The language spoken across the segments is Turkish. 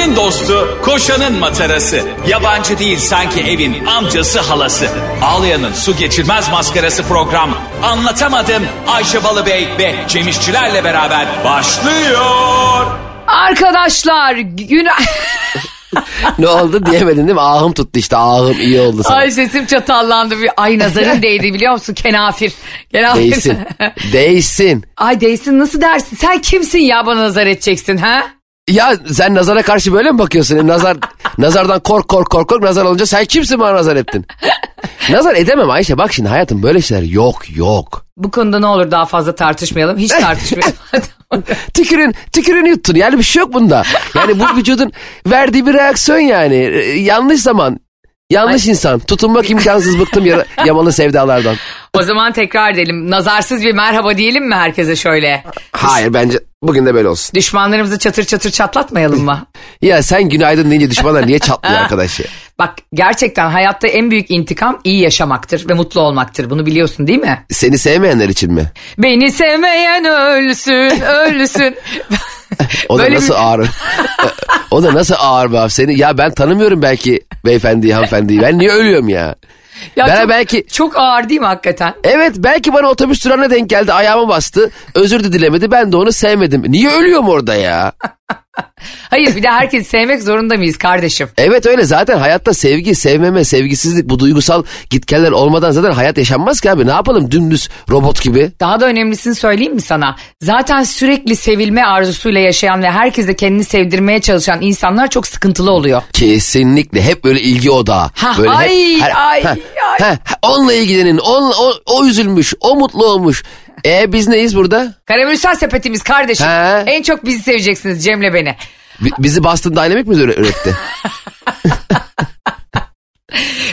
Ayşe'nin dostu, koşanın matarası. Yabancı değil sanki evin amcası halası. Ağlayan'ın su geçirmez maskarası program. Anlatamadım Ayşe Balıbey ve Cemişçilerle beraber başlıyor. Arkadaşlar gün... ne oldu diyemedin değil mi? Ahım tuttu işte ahım iyi oldu sana. Ay sesim çatallandı. Bir- Ay nazarın değdi biliyor musun? Kenafir. Kenafir. Değsin. Değsin. Ay değsin nasıl dersin? Sen kimsin ya bana nazar edeceksin ha? Ya sen nazara karşı böyle mi bakıyorsun? E, Nazar nazardan kork kork kork kork nazar olunca sen kimsin bana nazar ettin? nazar edemem Ayşe bak şimdi hayatım böyle şeyler yok yok. Bu konuda ne olur daha fazla tartışmayalım. Hiç tartışmayalım. Tükürün, tükürün yuttun yani bir şey yok bunda. Yani bu vücudun verdiği bir reaksiyon yani. Ee, Yanlış zaman, yanlış insan. Tutunmak imkansız bıktım yara- yamalı sevdalardan. o zaman tekrar edelim. Nazarsız bir merhaba diyelim mi herkese şöyle? Hayır bence bugün de böyle olsun. Düşmanlarımızı çatır çatır çatlatmayalım mı? Ya sen günaydın deyince düşmanlar niye çatlıyor arkadaş ya? Bak gerçekten hayatta en büyük intikam iyi yaşamaktır ve mutlu olmaktır. Bunu biliyorsun değil mi? Seni sevmeyenler için mi? Beni sevmeyen ölsün, ölsün. O da Böyle nasıl bir- ağır? o da nasıl ağır be abi seni? Ya ben tanımıyorum belki beyefendiyi, hanımefendiyi. Ben niye ölüyorum ya? Ya Ben çok, belki- Çok ağır değil mi hakikaten? Evet belki bana otobüs durağına denk geldi ayağıma bastı. Özür de dilemedi ben de onu sevmedim. Niye ölüyorum orada ya? Hayır bir de herkesi sevmek zorunda mıyız kardeşim? Evet öyle zaten hayatta sevgi, sevmeme, sevgisizlik bu duygusal gitgeller olmadan zaten hayat yaşanmaz ki abi. Ne yapalım dümdüz robot gibi? Daha da önemlisini söyleyeyim mi sana? Zaten sürekli sevilme arzusuyla yaşayan ve herkese kendini sevdirmeye çalışan insanlar çok sıkıntılı oluyor. Kesinlikle hep böyle ilgi odağı. Ha, böyle ay, ay, ha, ay. ha, onunla ilgilenin, on, o, o üzülmüş, o mutlu olmuş. E biz neyiz burada? Karamürsel sepetimiz kardeşim. Ha. En çok bizi seveceksiniz Cem'le beni. Bi- bizi Boston Dynamic mi üre- üretti?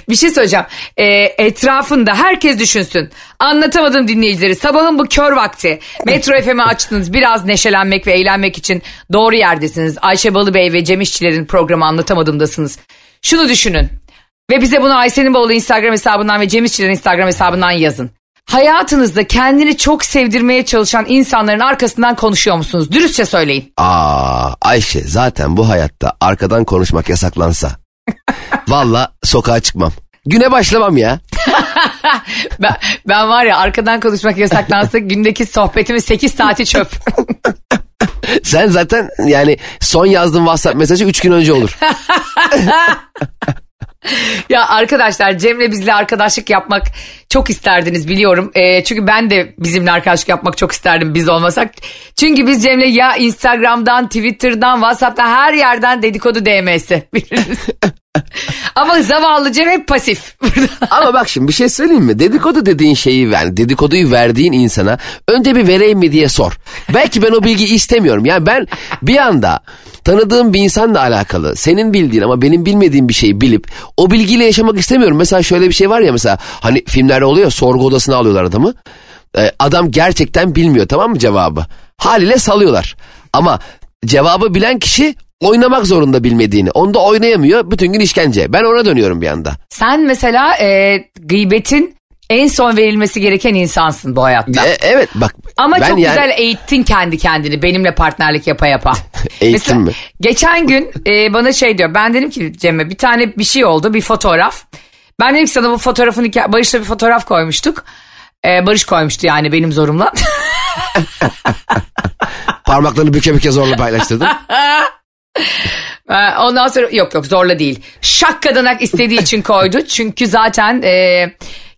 Bir şey söyleyeceğim. Ee, etrafında herkes düşünsün. Anlatamadım dinleyicileri. Sabahın bu kör vakti. Metro FM'i açtınız. Biraz neşelenmek ve eğlenmek için doğru yerdesiniz. Ayşe Balıbey ve Cem İşçilerin programı Anlatamadım'dasınız. Şunu düşünün. Ve bize bunu Ayşe'nin Bavulu Instagram hesabından ve Cem İşçilerin Instagram hesabından yazın. Hayatınızda kendini çok sevdirmeye çalışan insanların arkasından konuşuyor musunuz? Dürüstçe söyleyin. Aa Ayşe zaten bu hayatta arkadan konuşmak yasaklansa. Valla sokağa çıkmam. Güne başlamam ya. Ben, ben var ya arkadan konuşmak yasaklansa gündeki sohbetimin 8 saati çöp. Sen zaten yani son yazdığın WhatsApp mesajı 3 gün önce olur. Ya arkadaşlar Cem'le bizle arkadaşlık yapmak çok isterdiniz biliyorum. Ee, çünkü ben de bizimle arkadaşlık yapmak çok isterdim biz olmasak. Çünkü biz Cem'le ya Instagram'dan, Twitter'dan, WhatsApp'tan her yerden dedikodu DM'si. Ama zavallı Cem hep pasif. Ama bak şimdi bir şey söyleyeyim mi? Dedikodu dediğin şeyi yani dedikoduyu verdiğin insana önce bir vereyim mi diye sor. Belki ben o bilgiyi istemiyorum. Yani ben bir anda tanıdığım bir insanla alakalı senin bildiğin ama benim bilmediğim bir şeyi bilip o bilgiyle yaşamak istemiyorum. Mesela şöyle bir şey var ya mesela hani filmlerde oluyor sorgu odasına alıyorlar adamı. Ee, adam gerçekten bilmiyor tamam mı cevabı? Haliyle salıyorlar. Ama cevabı bilen kişi oynamak zorunda bilmediğini. Onda oynayamıyor bütün gün işkence. Ben ona dönüyorum bir anda. Sen mesela e, gıybetin en son verilmesi gereken insansın bu hayatta. E, evet bak. Ama çok yani- güzel eğittin kendi kendini benimle partnerlik yapa yapa. Eğittim mi? Geçen gün e, bana şey diyor ben dedim ki Cem'e bir tane bir şey oldu bir fotoğraf. Ben dedim ki sana bu fotoğrafın Barış'la bir fotoğraf koymuştuk. E, Barış koymuştu yani benim zorumla. Parmaklarını büke büke zorla paylaştırdım. E, Ondan sonra yok yok zorla değil. Şak kadanak istediği için koydu. Çünkü zaten e,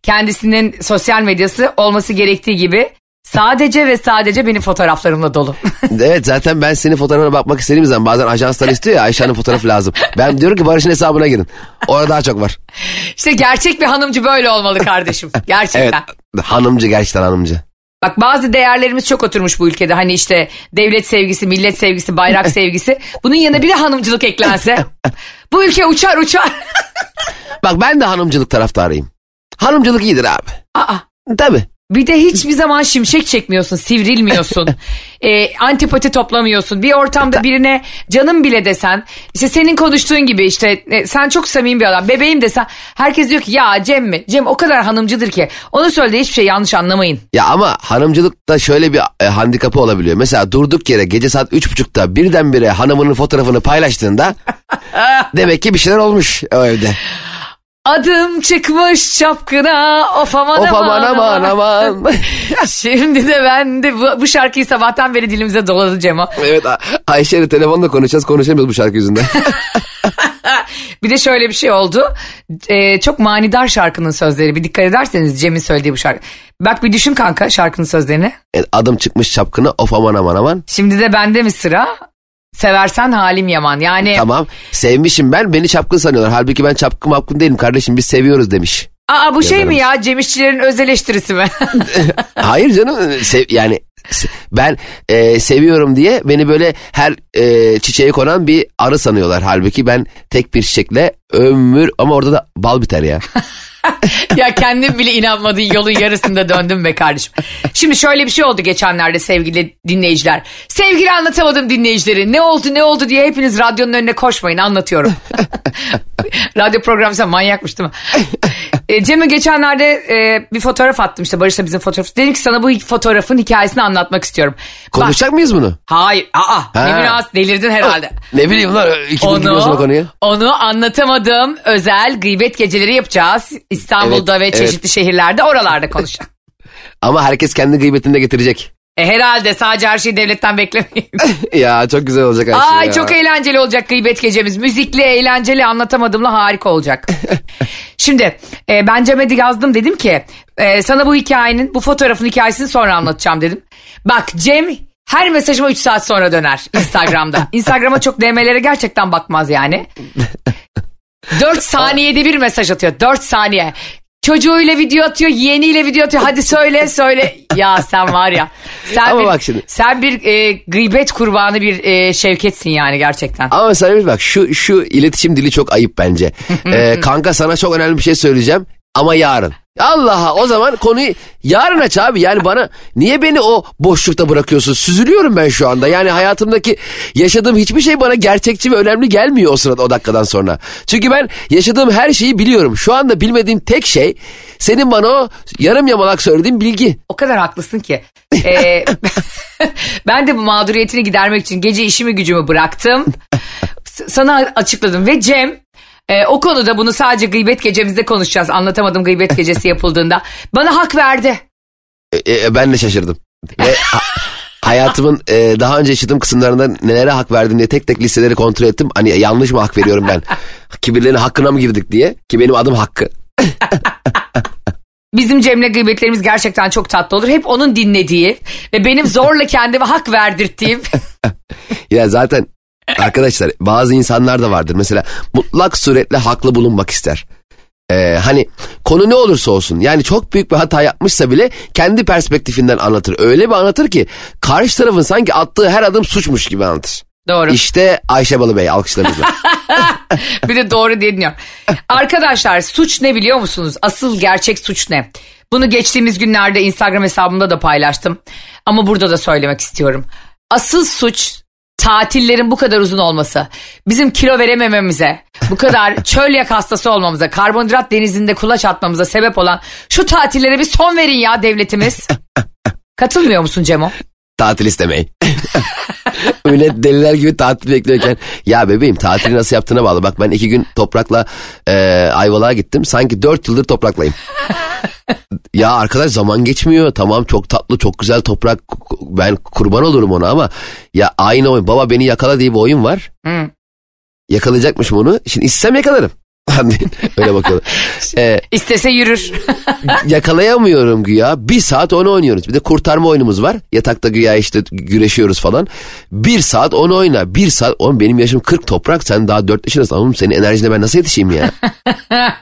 kendisinin sosyal medyası olması gerektiği gibi sadece ve sadece benim fotoğraflarımla dolu. evet zaten ben senin fotoğrafına bakmak istediğim zaman bazen ajanslar istiyor ya Ayşe'nin fotoğrafı lazım. Ben diyorum ki Barış'ın hesabına girin. Orada daha çok var. işte gerçek bir hanımcı böyle olmalı kardeşim. Evet Gerçekten. hanımcı gerçekten hanımcı. Bak bazı değerlerimiz çok oturmuş bu ülkede. Hani işte devlet sevgisi, millet sevgisi, bayrak sevgisi. Bunun yanına bir de hanımcılık eklense. bu ülke uçar uçar. Bak ben de hanımcılık taraftarıyım. Hanımcılık iyidir abi. Aa, Tabii. Bir de hiçbir zaman şimşek çekmiyorsun, sivrilmiyorsun. e, antipati toplamıyorsun. Bir ortamda birine canım bile desen, işte senin konuştuğun gibi işte e, sen çok samimi bir adam, bebeğim desen herkes diyor ki ya Cem mi? Cem o kadar hanımcıdır ki. Onu söylediği hiçbir şey yanlış anlamayın. Ya ama hanımcılıkta şöyle bir e, handikapı olabiliyor. Mesela durduk yere gece saat üç buçukta birdenbire hanımının fotoğrafını paylaştığında demek ki bir şeyler olmuş o evde. Adım çıkmış çapkına of aman Of aman aman aman aman. Şimdi de ben de bu, bu şarkıyı sabahtan beri dilimize doladı Cemo. evet A- Ayşe ile telefonla konuşacağız konuşamıyoruz bu şarkı yüzünden. Bir de şöyle bir şey oldu. Ee, çok manidar şarkının sözleri. Bir dikkat ederseniz Cem'in söylediği bu şarkı. Bak bir düşün kanka şarkının sözlerini. Adım çıkmış çapkına of aman aman aman. Şimdi de bende mi sıra? Seversen halim yaman. Yani Tamam sevmişim ben beni çapkın sanıyorlar. Halbuki ben çapkın mapkın değilim kardeşim biz seviyoruz demiş. aa bu şey mi ya Cem İşçilerin öz eleştirisi mi? Hayır canım sev, yani ben e, seviyorum diye beni böyle her e, çiçeğe konan bir arı sanıyorlar. Halbuki ben tek bir çiçekle ömür ama orada da bal biter ya. ya kendim bile inanmadığın yolun yarısında döndüm be kardeşim. Şimdi şöyle bir şey oldu geçenlerde sevgili dinleyiciler. Sevgili anlatamadım dinleyicileri. Ne oldu ne oldu diye hepiniz radyonun önüne koşmayın anlatıyorum. Radyo programı sen manyakmış değil mi? E, Cem'e geçenlerde e, bir fotoğraf attım işte Barış'la bizim fotoğrafı. Dedim ki sana bu fotoğrafın hikayesini anlatmak istiyorum. Bak, Konuşacak mıyız bunu? hayır aa ne Ha. münasebet delirdin herhalde. Ne bileyim lan ikimiz Onu, konuya. onu anlatamadığım özel gıybet geceleri yapacağız. İstanbul'da Evet, ve evet. çeşitli şehirlerde oralarda konuşacağız. Ama herkes kendi gıybetini de getirecek. E herhalde sadece her şeyi devletten beklemeyin. ya çok güzel olacak Ayşe Ay ya. çok eğlenceli olacak gıybet gecemiz. Müzikli, eğlenceli, anlatamadığımla harika olacak. Şimdi e, ben Cem'e yazdım dedim ki e, sana bu hikayenin, bu fotoğrafın hikayesini sonra anlatacağım dedim. Bak Cem her mesajıma 3 saat sonra döner Instagram'da. Instagram'a çok DM'lere gerçekten bakmaz yani. 4 saniyede bir mesaj atıyor. 4 saniye. Çocuğuyla video atıyor, yeğeniyle video atıyor. Hadi söyle söyle. Ya sen var ya. Sen Ama bir, bak şimdi. Sen bir e, gıybet kurbanı bir e, şevketsin yani gerçekten. Ama mesela bir bak şu şu iletişim dili çok ayıp bence. Ee, kanka sana çok önemli bir şey söyleyeceğim ama yarın. Allah'a o zaman konuyu yarın aç abi. Yani bana niye beni o boşlukta bırakıyorsun? Süzülüyorum ben şu anda. Yani hayatımdaki yaşadığım hiçbir şey bana gerçekçi ve önemli gelmiyor o sırada o dakikadan sonra. Çünkü ben yaşadığım her şeyi biliyorum. Şu anda bilmediğim tek şey senin bana o yarım yamalak söylediğin bilgi. O kadar haklısın ki. Ee, ben de bu mağduriyetini gidermek için gece işimi gücümü bıraktım. Sana açıkladım ve Cem e, o konuda bunu sadece gıybet gecemizde konuşacağız. Anlatamadım gıybet gecesi yapıldığında. Bana hak verdi. E, e, ben de şaşırdım. Ve ha- hayatımın e, daha önce yaşadığım kısımlarında nelere hak verdim diye tek tek listeleri kontrol ettim. Hani yanlış mı hak veriyorum ben? Kibirlerin hakkına mı girdik diye. Ki benim adım Hakkı. Bizim Cem'le gıybetlerimiz gerçekten çok tatlı olur. Hep onun dinlediği ve benim zorla kendime hak verdirttiğim. Ya zaten arkadaşlar bazı insanlar da vardır. Mesela mutlak suretle haklı bulunmak ister. Ee, hani konu ne olursa olsun yani çok büyük bir hata yapmışsa bile kendi perspektifinden anlatır. Öyle bir anlatır ki karşı tarafın sanki attığı her adım suçmuş gibi anlatır. Doğru. İşte Ayşe Balıbey alkışlarınızla. bir de doğru diye dinliyorum. Arkadaşlar suç ne biliyor musunuz? Asıl gerçek suç ne? Bunu geçtiğimiz günlerde Instagram hesabımda da paylaştım. Ama burada da söylemek istiyorum. Asıl suç tatillerin bu kadar uzun olması, bizim kilo veremememize, bu kadar çöl yak hastası olmamıza, karbonhidrat denizinde kulaç atmamıza sebep olan şu tatillere bir son verin ya devletimiz. Katılmıyor musun Cemo? Tatil istemeyin. Öyle deliler gibi tatil bekliyorken ya bebeğim tatili nasıl yaptığına bağlı. Bak ben iki gün toprakla e, Ayvalık'a gittim. Sanki dört yıldır topraklayım. ya arkadaş zaman geçmiyor. Tamam çok tatlı çok güzel toprak. Ben kurban olurum ona ama ya aynı oyun. Baba beni yakala diye bir oyun var. Hı. Yakalayacakmışım onu. Şimdi istesem yakalarım. Öyle bakıyorlar. Ee, İstese yürür. yakalayamıyorum güya. Bir saat onu oynuyoruz. Bir de kurtarma oyunumuz var. Yatakta güya işte güreşiyoruz falan. Bir saat onu oyna. Bir saat. Oğlum benim yaşım 40 toprak. Sen daha 4 yaşındasın. Oğlum senin enerjine ben nasıl yetişeyim ya?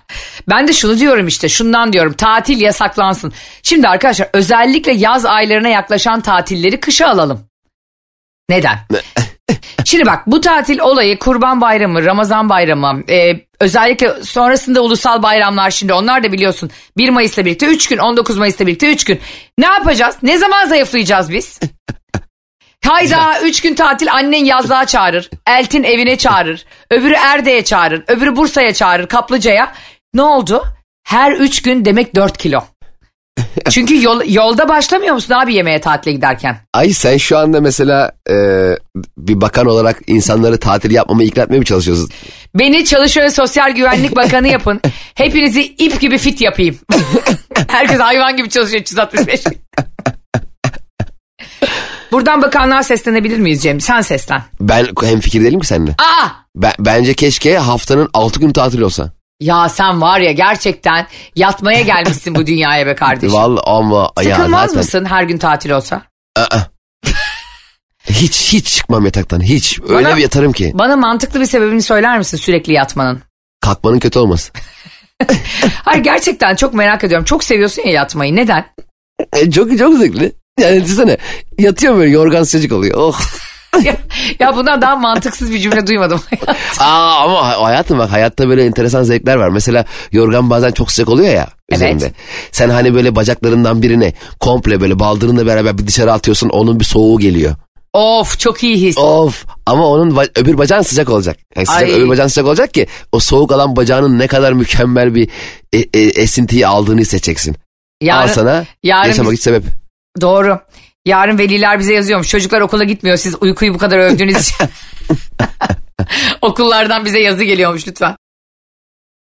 Ben de şunu diyorum işte şundan diyorum tatil yasaklansın. Şimdi arkadaşlar özellikle yaz aylarına yaklaşan tatilleri kışa alalım. Neden? Şimdi bak bu tatil olayı Kurban Bayramı, Ramazan Bayramı, e, özellikle sonrasında ulusal bayramlar şimdi onlar da biliyorsun 1 Mayıs'la birlikte 3 gün, 19 Mayıs'la birlikte 3 gün. Ne yapacağız? Ne zaman zayıflayacağız biz? Hayda 3 gün tatil annen yazlığa çağırır, Eltin evine çağırır, öbürü Erde'ye çağırır, öbürü Bursa'ya çağırır, Kaplıca'ya. Ne oldu? Her 3 gün demek 4 kilo. Çünkü yol, yolda başlamıyor musun abi yemeğe tatile giderken? Ay sen şu anda mesela e, bir bakan olarak insanları tatil yapmama ikna etmeye mi çalışıyorsun? Beni Çalışma ve Sosyal Güvenlik Bakanı yapın. Hepinizi ip gibi fit yapayım. Herkes hayvan gibi çalışıyor 365. Buradan bakanlığa seslenebilir miyiz Cem? Sen seslen. Ben hem fikir değilim ki seninle. Aa! Ben, bence keşke haftanın 6 gün tatil olsa. Ya sen var ya gerçekten yatmaya gelmişsin bu dünyaya be kardeşim. Vallahi ama ya Sıkılmaz zaten mısın her gün tatil olsa? hiç hiç çıkmam yataktan hiç. Öyle Bana- bir yatarım ki. Bana mantıklı bir sebebini söyler misin sürekli yatmanın? Kalkmanın kötü olması. Hayır gerçekten çok merak ediyorum. Çok seviyorsun ya yatmayı. Neden? E, çok çok zevkli. Yani düşünsene yatıyorum böyle yorgan sıcacık oluyor. Oh. Ya, ya bundan daha mantıksız bir cümle duymadım. Aa ama hay- hayatım bak hayatta böyle enteresan zevkler var. Mesela yorgan bazen çok sıcak oluyor ya Evet. üzerinde. Sen hani böyle bacaklarından birine komple böyle baldırınla beraber bir dışarı atıyorsun onun bir soğuğu geliyor. of çok iyi his. Of ama onun ba- öbür bacağın sıcak olacak. Yani sıcak, Ay. öbür bacağın sıcak olacak ki o soğuk alan bacağının ne kadar mükemmel bir e- e- esintiyi aldığını hissedeceksin. Al sana yarın yaşamak biz- için sebep. Doğru. Yarın veliler bize yazıyormuş. Çocuklar okula gitmiyor. Siz uykuyu bu kadar övdüğünüz için. Okullardan bize yazı geliyormuş lütfen.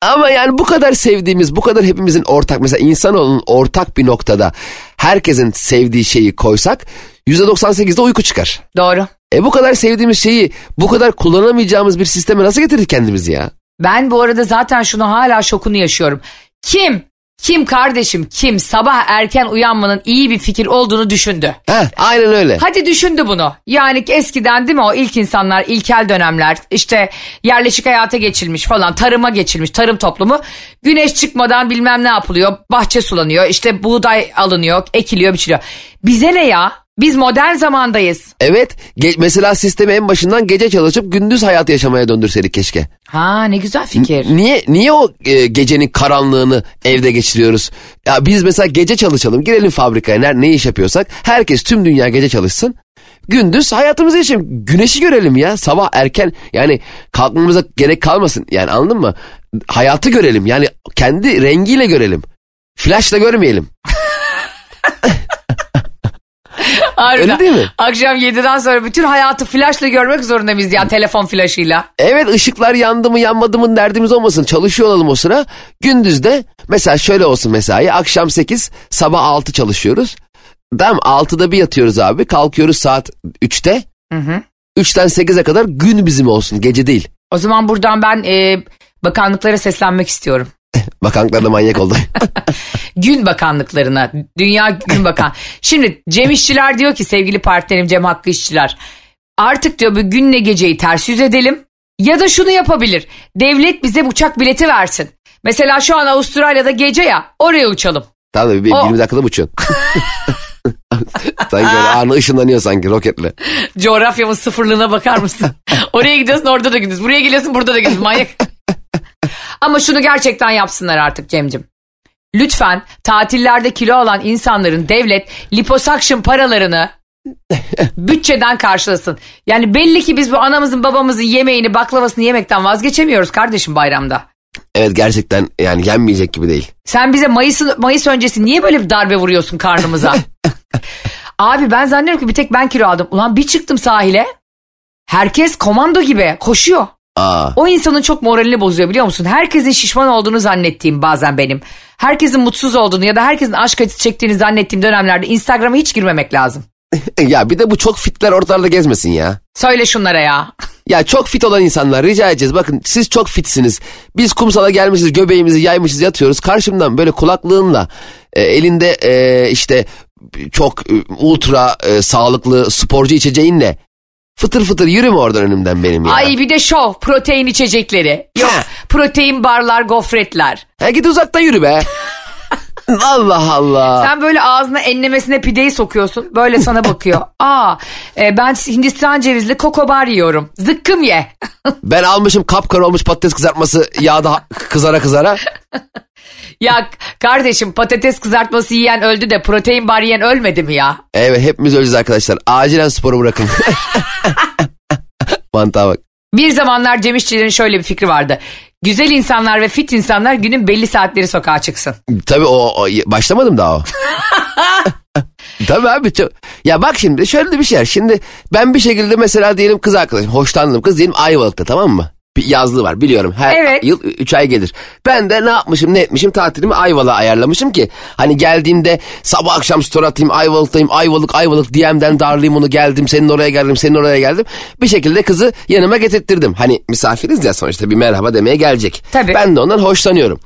Ama yani bu kadar sevdiğimiz, bu kadar hepimizin ortak mesela insanoğlunun ortak bir noktada herkesin sevdiği şeyi koysak %98'de uyku çıkar. Doğru. E bu kadar sevdiğimiz şeyi bu kadar kullanamayacağımız bir sisteme nasıl getirdik kendimizi ya? Ben bu arada zaten şunu hala şokunu yaşıyorum. Kim, kim kardeşim kim sabah erken uyanmanın iyi bir fikir olduğunu düşündü. Heh, aynen öyle. Hadi düşündü bunu. Yani eskiden değil mi o ilk insanlar, ilkel dönemler işte yerleşik hayata geçilmiş falan, tarıma geçilmiş, tarım toplumu. Güneş çıkmadan bilmem ne yapılıyor, bahçe sulanıyor, işte buğday alınıyor, ekiliyor, biçiliyor. Bize ne ya? Biz modern zamandayız. Evet mesela sistemi en başından gece çalışıp gündüz hayat yaşamaya döndürseydik keşke. Ha ne güzel fikir. Niye niye o e, gecenin karanlığını evde geçiriyoruz? Ya biz mesela gece çalışalım, girelim fabrikaya ne, ne iş yapıyorsak. Herkes tüm dünya gece çalışsın. Gündüz hayatımızı yaşayalım. Güneşi görelim ya. Sabah erken yani kalkmamıza gerek kalmasın. Yani anladın mı? Hayatı görelim. Yani kendi rengiyle görelim. Flashla görmeyelim. Harbiden. Öyle değil mi? Akşam 7'den sonra bütün hayatı flaşla görmek zorunda mıyız ya telefon flaşıyla? Evet ışıklar yandı mı yanmadı mı derdimiz olmasın. Çalışıyor olalım o sıra. Gündüz de mesela şöyle olsun mesai. Akşam 8 sabah 6 çalışıyoruz. Tamam 6'da bir yatıyoruz abi. Kalkıyoruz saat 3'te. Hı hı. 3'ten 8'e kadar gün bizim olsun gece değil. O zaman buradan ben e, bakanlıklara seslenmek istiyorum. Bakanlıklar da manyak oldu. Gün bakanlıklarına, dünya gün bakan. Şimdi Cem İşçiler diyor ki sevgili partnerim Cem Hakkı İşçiler. Artık diyor bu günle geceyi ters yüz edelim. Ya da şunu yapabilir. Devlet bize uçak bileti versin. Mesela şu an Avustralya'da gece ya oraya uçalım. tamam bir O- 20 dakikada uçuyorsun? sanki öyle anı ışınlanıyor sanki roketle. Coğrafyamın sıfırlığına bakar mısın? Oraya gidiyorsun orada da gündüz. Buraya geliyorsun burada da gündüz. Manyak. Ama şunu gerçekten yapsınlar artık Cem'cim. Lütfen tatillerde kilo alan insanların devlet liposuction paralarını bütçeden karşılasın. Yani belli ki biz bu anamızın babamızın yemeğini baklavasını yemekten vazgeçemiyoruz kardeşim bayramda. Evet gerçekten yani yenmeyecek gibi değil. Sen bize Mayıs, Mayıs öncesi niye böyle bir darbe vuruyorsun karnımıza? Abi ben zannediyorum ki bir tek ben kilo aldım. Ulan bir çıktım sahile. Herkes komando gibi koşuyor. Aa, O insanın çok moralini bozuyor biliyor musun? Herkesin şişman olduğunu zannettiğim bazen benim. Herkesin mutsuz olduğunu ya da herkesin aşk acısı çektiğini zannettiğim dönemlerde Instagram'a hiç girmemek lazım. ya bir de bu çok fitler ortalarda gezmesin ya. Söyle şunlara ya. Ya çok fit olan insanlar rica edeceğiz. Bakın siz çok fitsiniz. Biz kumsala gelmişiz göbeğimizi yaymışız yatıyoruz. Karşımdan böyle kulaklığınla e, elinde e, işte çok e, ultra e, sağlıklı sporcu içeceğinle fıtır fıtır yürüme oradan önümden benim ya. Ay bir de şov protein içecekleri. Yok Ha. protein barlar gofretler. Ha, git uzaktan yürü be. Allah Allah. Sen böyle ağzına enlemesine pideyi sokuyorsun. Böyle sana bakıyor. Aa e, ben Hindistan cevizli kokobar yiyorum. Zıkkım ye. Ben almışım kapkara olmuş patates kızartması yağda kızara kızara. Ya kardeşim patates kızartması yiyen öldü de protein bar yiyen ölmedi mi ya? Evet hepimiz öleceğiz arkadaşlar. Acilen sporu bırakın. Mantığa bak. Bir zamanlar Cem İşçilerin şöyle bir fikri vardı. Güzel insanlar ve fit insanlar günün belli saatleri sokağa çıksın. Tabii o, o başlamadım daha o. Tabii abi çok. Ya bak şimdi şöyle bir şey. Şimdi ben bir şekilde mesela diyelim kız arkadaşım hoşlandığım kız diyelim Ayvalık'ta tamam mı? Bir yazlığı var biliyorum. Her Evet. yıl 3 ay gelir. Ben de ne yapmışım ne etmişim tatilimi Ayvalık'a ayarlamışım ki. Hani geldiğimde sabah akşam story atayım Ayvalık'tayım Ayvalık Ayvalık DM'den darlayayım onu geldim senin oraya geldim senin oraya geldim. Bir şekilde kızı yanıma getirttirdim. Hani misafiriz ya sonuçta bir merhaba demeye gelecek. Tabii. Ben de ondan hoşlanıyorum.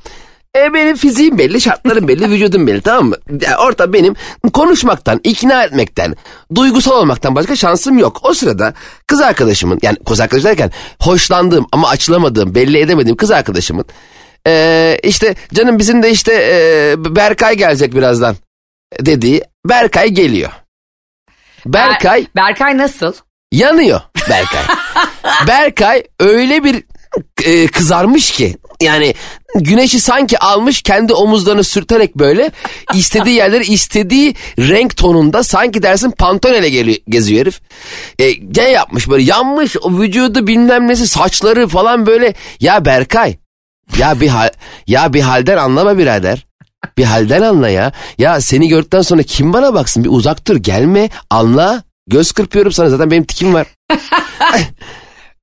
E benim fiziğim belli, şartlarım belli, vücudum belli tamam mı? Ya orada benim konuşmaktan, ikna etmekten, duygusal olmaktan başka şansım yok. O sırada kız arkadaşımın, yani kız arkadaş derken hoşlandığım ama açılamadığım, belli edemediğim kız arkadaşımın e, işte canım bizim de işte e, Berkay gelecek birazdan dediği Berkay geliyor. Berkay Ber- Berkay nasıl? yanıyor Berkay. Berkay öyle bir e, kızarmış ki yani güneşi sanki almış kendi omuzlarını sürterek böyle istediği yerleri istediği renk tonunda sanki dersin pantonele geliyor, geziyor herif. E, ne yapmış böyle yanmış o vücudu bilmem nesi saçları falan böyle ya Berkay ya bir hal, ya bir halden anlama birader. Bir halden anla ya. Ya seni gördükten sonra kim bana baksın? Bir uzak dur gelme anla. Göz kırpıyorum sana zaten benim tikim var.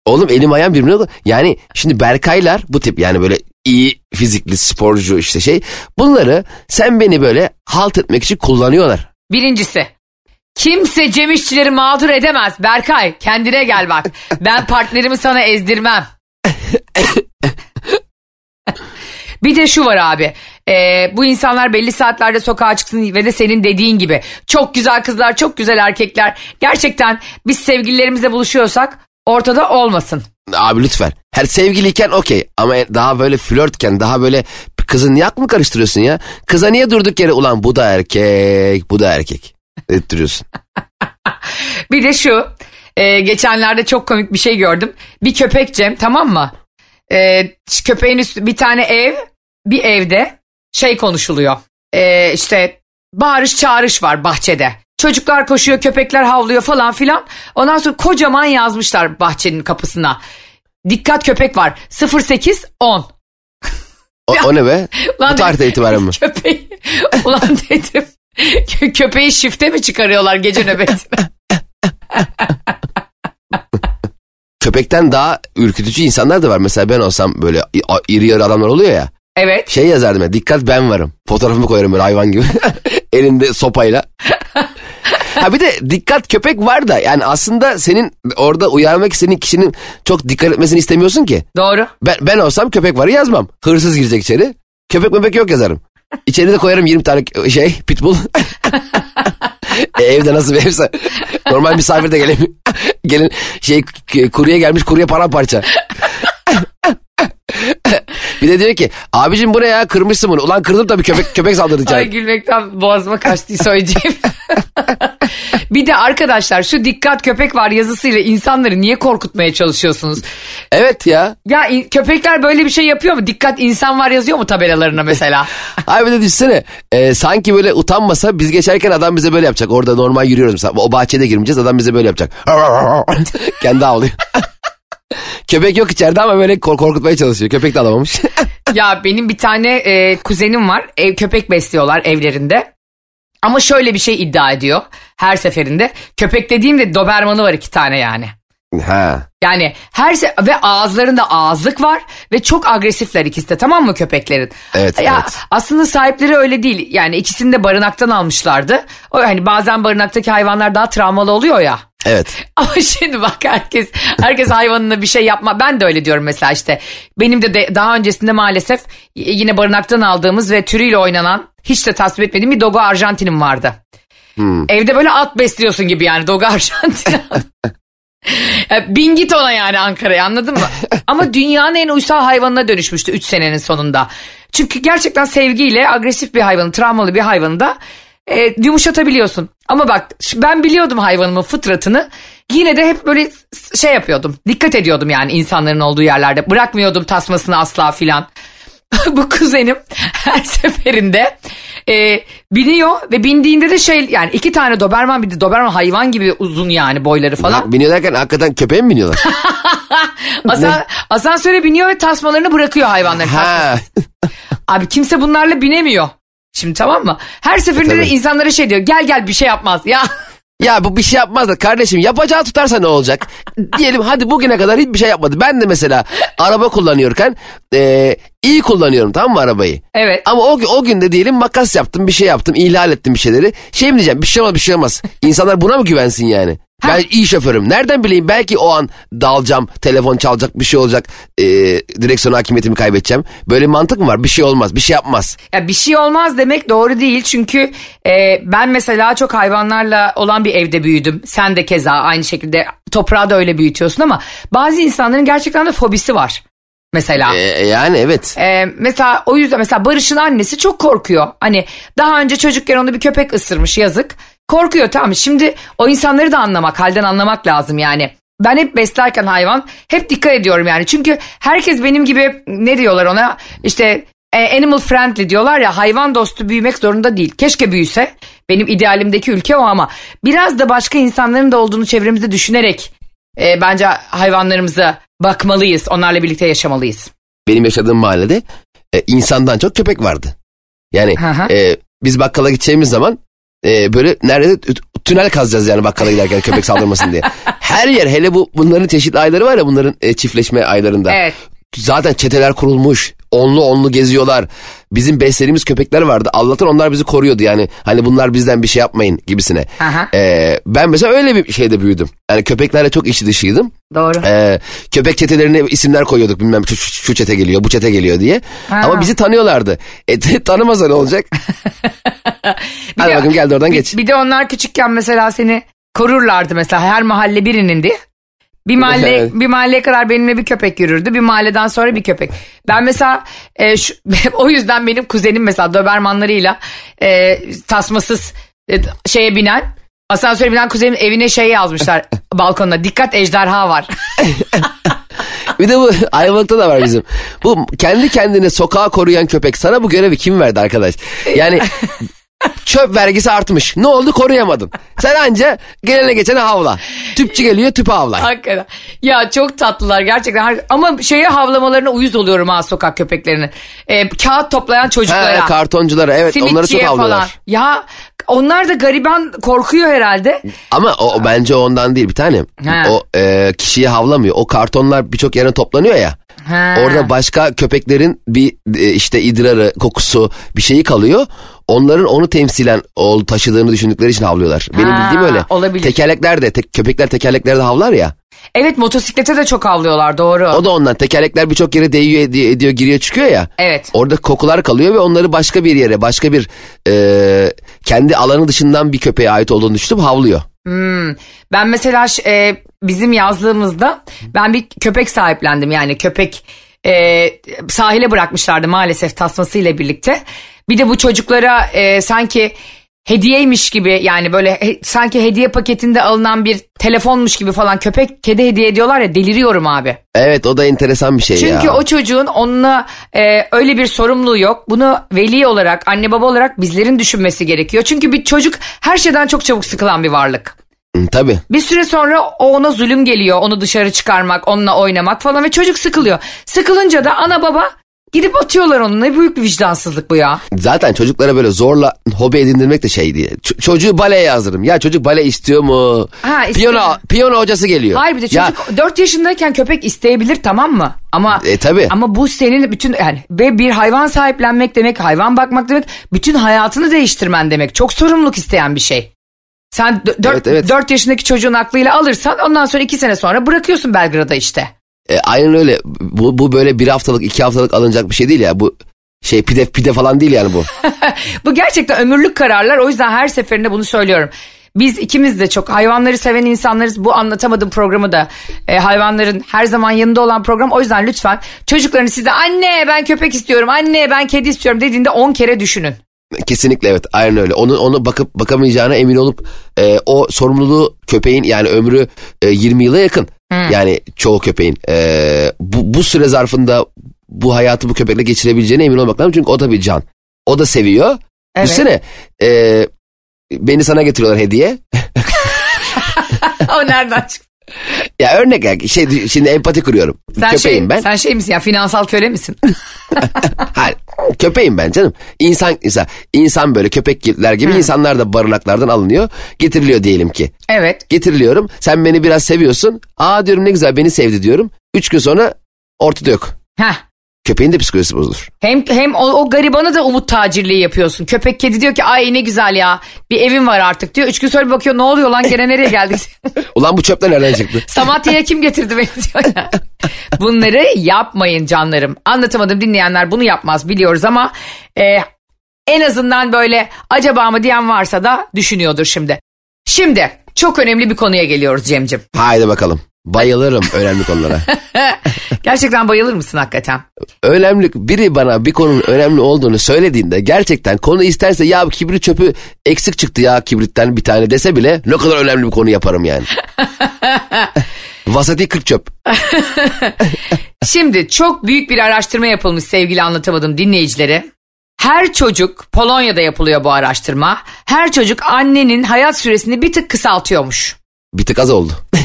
Oğlum elim ayağım birbirine. Yani şimdi Berkaylar bu tip yani böyle iyi fizikli sporcu işte şey. Bunları sen beni böyle halt etmek için kullanıyorlar. Birincisi. Kimse Cem İşçileri mağdur edemez. Berkay kendine gel bak. Ben partnerimi sana ezdirmem. Bir de şu var abi. Ee, bu insanlar belli saatlerde sokağa çıksın ve de senin dediğin gibi. Çok güzel kızlar, çok güzel erkekler. Gerçekten biz sevgililerimizle buluşuyorsak ortada olmasın. Abi lütfen. Her sevgiliyken okey ama daha böyle flörtken daha böyle kızın niye aklını karıştırıyorsun ya? Kıza niye durduk yere ulan bu da erkek bu da erkek ettiriyorsun. Bir de şu. e, geçenlerde çok komik bir şey gördüm. Bir köpek Cem tamam mı? E, köpeğin üstü bir tane ev bir evde şey konuşuluyor. E, işte bağırış çağırış var bahçede. Çocuklar koşuyor köpekler havlıyor falan filan. Ondan sonra kocaman yazmışlar bahçenin kapısına. Dikkat köpek var 08 10. O, o ne be? Ulan bu tarihten dedim, itibaren mi? Köpeği, ulan dedim. kö- Köpeği şifte mi çıkarıyorlar gece nöbetine? Köpekten daha ürkütücü insanlar da var. Mesela ben olsam böyle iri yarı adamlar oluyor ya. Evet. Şey yazardım ya dikkat ben varım. Fotoğrafımı koyarım böyle hayvan gibi. Elinde sopayla. ha bir de dikkat köpek var da yani aslında senin orada uyarmak istediğin kişinin çok dikkat etmesini istemiyorsun ki. Doğru. Ben, ben olsam köpek varı yazmam. Hırsız girecek içeri. Köpek mepek yok yazarım. İçeri de koyarım 20 tane şey pitbull. e, evde nasıl bir evse. Normal misafir de gelemiyor. Gelin şey kurye gelmiş kurye paramparça. Bir de diyor ki abicim bu ne ya kırmışsın bunu. Ulan kırdım tabii köpek köpek saldırdı Ay içeri. gülmekten boğazıma kaçtı söyleyeceğim. bir de arkadaşlar şu dikkat köpek var yazısıyla insanları niye korkutmaya çalışıyorsunuz? Evet ya. Ya in- köpekler böyle bir şey yapıyor mu? Dikkat insan var yazıyor mu tabelalarına mesela? Abi bir de düşünsene e, sanki böyle utanmasa biz geçerken adam bize böyle yapacak. Orada normal yürüyoruz mesela. O bahçede girmeyeceğiz adam bize böyle yapacak. Kendi ağlıyor. Köpek yok içeride ama böyle kork- korkutmaya çalışıyor. Köpek de alamamış. ya benim bir tane e, kuzenim var. Ev köpek besliyorlar evlerinde. Ama şöyle bir şey iddia ediyor her seferinde. Köpek dediğimde dobermanı var iki tane yani. ha. Yani her se- ve ağızlarında ağızlık var ve çok agresifler ikisi de tamam mı köpeklerin? Evet, ya, evet. Aslında sahipleri öyle değil. Yani ikisini de barınaktan almışlardı. O hani bazen barınaktaki hayvanlar daha travmalı oluyor ya. Evet. Ama şimdi bak herkes herkes hayvanına bir şey yapma. Ben de öyle diyorum mesela işte. Benim de, de daha öncesinde maalesef yine barınaktan aldığımız ve türüyle oynanan hiç de tasvip etmediğim bir Dogo Arjantin'im vardı. Evde böyle at besliyorsun gibi yani Dogo Arjantin. Bin git ona yani Ankara'ya anladın mı? Ama dünyanın en uysal hayvanına dönüşmüştü 3 senenin sonunda. Çünkü gerçekten sevgiyle agresif bir hayvanı, travmalı bir hayvanı da e, yumuşatabiliyorsun. Ama bak ben biliyordum hayvanımın fıtratını. Yine de hep böyle şey yapıyordum. Dikkat ediyordum yani insanların olduğu yerlerde. Bırakmıyordum tasmasını asla filan. Bu kuzenim her seferinde e, biniyor ve bindiğinde de şey yani iki tane Doberman bir de Doberman hayvan gibi uzun yani boyları falan. Lan Biniyor derken hakikaten köpeğe mi biniyorlar? Asa, asansöre biniyor ve tasmalarını bırakıyor hayvanların tasması. ha. Abi kimse bunlarla binemiyor. Şimdi tamam mı? Her seferinde de Tabii. insanlara şey diyor. Gel gel bir şey yapmaz. Ya Ya bu bir şey yapmaz da kardeşim yapacağı tutarsa ne olacak? Diyelim hadi bugüne kadar hiçbir şey yapmadı. Ben de mesela araba kullanıyorken e, iyi kullanıyorum tamam mı arabayı? evet. Ama o, o gün de diyelim makas yaptım bir şey yaptım ihlal ettim bir şeyleri. Şey mi diyeceğim bir şey olmaz bir şey olmaz. İnsanlar buna mı güvensin yani? Ben iyi şoförüm. Nereden bileyim belki o an dalacağım, telefon çalacak, bir şey olacak, e, direksiyon hakimiyetimi kaybedeceğim. Böyle bir mantık mı var? Bir şey olmaz, bir şey yapmaz. Ya bir şey olmaz demek doğru değil. Çünkü e, ben mesela çok hayvanlarla olan bir evde büyüdüm. Sen de keza aynı şekilde toprağı da öyle büyütüyorsun ama bazı insanların gerçekten de fobisi var. Mesela. E, yani evet. Ee, mesela o yüzden mesela Barış'ın annesi çok korkuyor. Hani daha önce çocukken onu bir köpek ısırmış yazık. Korkuyor tamam şimdi o insanları da anlamak halden anlamak lazım yani. Ben hep beslerken hayvan hep dikkat ediyorum yani. Çünkü herkes benim gibi ne diyorlar ona işte e, animal friendly diyorlar ya hayvan dostu büyümek zorunda değil. Keşke büyüse benim idealimdeki ülke o ama biraz da başka insanların da olduğunu çevremizde düşünerek e, bence hayvanlarımıza bakmalıyız. Onlarla birlikte yaşamalıyız. Benim yaşadığım mahallede e, insandan çok köpek vardı. Yani hı. e, biz bakkala gideceğimiz zaman e, böyle nerede tünel kazacağız yani bakkala giderken köpek saldırmasın diye. Her yer hele bu bunların çeşitli ayları var ya bunların e, çiftleşme aylarında. Evet. Zaten çeteler kurulmuş. Onlu onlu geziyorlar. Bizim beslediğimiz köpekler vardı. Allah'tan onlar bizi koruyordu yani. Hani bunlar bizden bir şey yapmayın gibisine. Aha. Ee, ben mesela öyle bir şeyde büyüdüm. Yani köpeklerle çok içi dışıydım. Doğru. Ee, köpek çetelerine isimler koyuyorduk bilmem şu, şu, şu çete geliyor bu çete geliyor diye. Ha. Ama bizi tanıyorlardı. E, tanımasa ne olacak? Hadi de- bakayım gel oradan bir, geç. Bir de onlar küçükken mesela seni korurlardı mesela her mahalle birinin diye. Bir mahalle Evet. bir mahalleye kadar benimle bir köpek yürürdü. Bir mahalleden sonra bir köpek. Ben mesela e, şu, o yüzden benim kuzenim mesela Dobermanlarıyla e, tasmasız e, şeye binen asansöre binen kuzenim evine şey yazmışlar balkonuna. Dikkat ejderha var. Bir de bu hayvanlıkta da var bizim. Bu kendi kendine sokağa koruyan köpek sana bu görevi kim verdi arkadaş? Yani çöp vergisi artmış. Ne oldu koruyamadın. Sen anca gelene geçene havla. Tüpçü geliyor tüpü havla. Hakikaten. Ya çok tatlılar gerçekten. Ama şeye havlamalarına uyuz oluyorum ha sokak köpeklerinin. Ee, kağıt toplayan çocuklara. Ha, kartonculara evet onları çok havlıyorlar. falan. Ya onlar da gariban korkuyor herhalde. Ama o, o bence ondan değil bir tanem. Ha. O e, kişiyi havlamıyor. O kartonlar birçok yere toplanıyor ya. Ha. Orada başka köpeklerin bir e, işte idrarı, kokusu bir şeyi kalıyor. Onların onu temsilen o taşıdığını düşündükleri için havlıyorlar. Benim Ha, bildiğim öyle. olabilir. Tekerlekler de tek, köpekler tekerleklerde havlar ya. Evet motosiklete de çok havlıyorlar doğru. O da ondan. Tekerlekler birçok yere değiyor ediyor, ediyor giriyor çıkıyor ya. Evet. Orada kokular kalıyor ve onları başka bir yere başka bir e, kendi alanı dışından bir köpeğe ait olduğunu düşünüp havlıyor. Hmm. Ben mesela ş- e, bizim yazlığımızda ben bir köpek sahiplendim. Yani köpek e, sahile bırakmışlardı maalesef tasmasıyla birlikte. Bir de bu çocuklara e, sanki hediyeymiş gibi yani böyle he- sanki hediye paketinde alınan bir telefonmuş gibi falan köpek kedi hediye ediyorlar ya deliriyorum abi. Evet o da enteresan bir şey ya. Çünkü o çocuğun onunla e, öyle bir sorumluluğu yok. Bunu veli olarak, anne baba olarak bizlerin düşünmesi gerekiyor. Çünkü bir çocuk her şeyden çok çabuk sıkılan bir varlık. Tabii. Bir süre sonra o ona zulüm geliyor. Onu dışarı çıkarmak, onunla oynamak falan ve çocuk sıkılıyor. Sıkılınca da ana baba gidip atıyorlar onu. Ne büyük bir vicdansızlık bu ya. Zaten çocuklara böyle zorla hobi edindirmek de şey diye. Ç- çocuğu baleye yazdırırım. Ya çocuk bale istiyor mu? Ha, istiyor. piyano, piyano hocası geliyor. Hayır bir de Ya, çocuk 4 yaşındayken köpek isteyebilir tamam mı? Ama E, tabii. ama bu senin bütün yani ve bir hayvan sahiplenmek demek, hayvan bakmak demek bütün hayatını değiştirmen demek. Çok sorumluluk isteyen bir şey. Sen 4 Evet, evet. yaşındaki çocuğun aklıyla alırsan ondan sonra 2 sene sonra bırakıyorsun Belgrad'a işte. e, aynen öyle. Bu, bu böyle bir haftalık iki haftalık alınacak bir şey değil ya. Bu şey pide pide falan değil yani bu. Bu gerçekten ömürlük kararlar. O yüzden her seferinde bunu söylüyorum. biz ikimiz de çok hayvanları seven insanlarız. Bu anlatamadım programı da e, hayvanların her zaman yanında olan program. O yüzden lütfen çocuklarını size anne ben köpek istiyorum, anne ben kedi istiyorum dediğinde 10 kere düşünün. Kesinlikle evet aynen öyle. Onu onu bakıp bakamayacağına emin olup e, o sorumluluğu köpeğin yani ömrü e, 20 yıla yakın. Yani çoğu köpeğin e, bu, bu süre zarfında bu hayatı bu köpekle geçirebileceğine emin olmak lazım. Çünkü o da bir can. O da seviyor. Evet. Düşünsene e, beni sana getiriyorlar hediye. o nereden çıktı? Ya örnek ya şey şimdi empati kuruyorum. Sen Köpeğim şey, ben. Sen şey misin ya finansal köle misin? Hayır, köpeğim ben canım. İnsan insan, insan böyle köpekler gibi insanlar da barınaklardan alınıyor. Getiriliyor diyelim ki. evet. Getiriliyorum. Sen beni biraz seviyorsun. Aa diyorum ne güzel beni sevdi diyorum. Üç gün sonra ortada yok. Heh. Köpeğin de psikolojisi bozulur. Hem hem o, o garibana da umut tacirliği yapıyorsun. Köpek kedi diyor ki ay ne güzel ya bir evim var artık diyor. Üç gün sonra bakıyor ne oluyor lan gene nereye geldik? Ulan bu çöpler nereden çıktı? Samatya'ya kim getirdi beni diyor ya. Bunları yapmayın canlarım. Anlatamadım dinleyenler bunu yapmaz biliyoruz ama e, en azından böyle acaba mı diyen varsa da düşünüyordur şimdi. Şimdi çok önemli bir konuya geliyoruz Cem'cim. Haydi bakalım. Bayılırım önemli konulara. Gerçekten bayılır mısın hakikaten? önemli biri bana bir konunun önemli olduğunu söylediğinde gerçekten konu isterse ya kibrit çöpü eksik çıktı ya kibritten bir tane dese bile ne kadar önemli bir konu yaparım yani. Vasati 40 çöp. Şimdi çok büyük bir araştırma yapılmış sevgili anlatamadım dinleyicileri. Her çocuk Polonya'da yapılıyor bu araştırma. Her çocuk annenin hayat süresini bir tık kısaltıyormuş. Bir tık az oldu.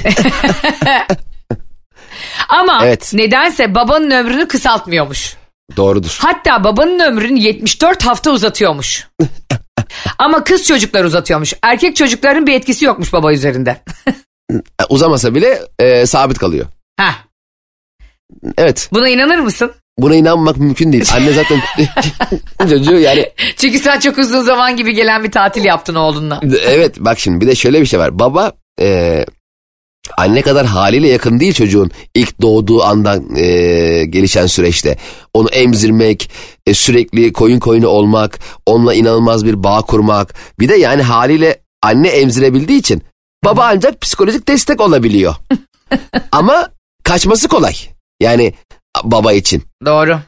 Ama Evet. nedense babanın ömrünü kısaltmıyormuş. Doğrudur. Hatta babanın ömrünü 74 hafta uzatıyormuş. Ama kız çocuklar uzatıyormuş. Erkek çocukların bir etkisi yokmuş baba üzerinde. Uzamasa bile e, sabit kalıyor. Heh, Evet. buna inanır mısın? Buna inanmak mümkün değil. Anne zaten çocuğu yani Çünkü sen çok uzun zaman gibi gelen bir tatil yaptın oğlunla. evet bak şimdi bir de şöyle bir şey var. Baba e, anne kadar haliyle yakın değil çocuğun ilk doğduğu andan e, gelişen süreçte. Onu emzirmek, e, sürekli koyun koyunu olmak, onunla inanılmaz bir bağ kurmak. Bir de yani haliyle anne emzirebildiği için baba ancak psikolojik destek olabiliyor. Ama kaçması kolay. Yani baba için. Doğru.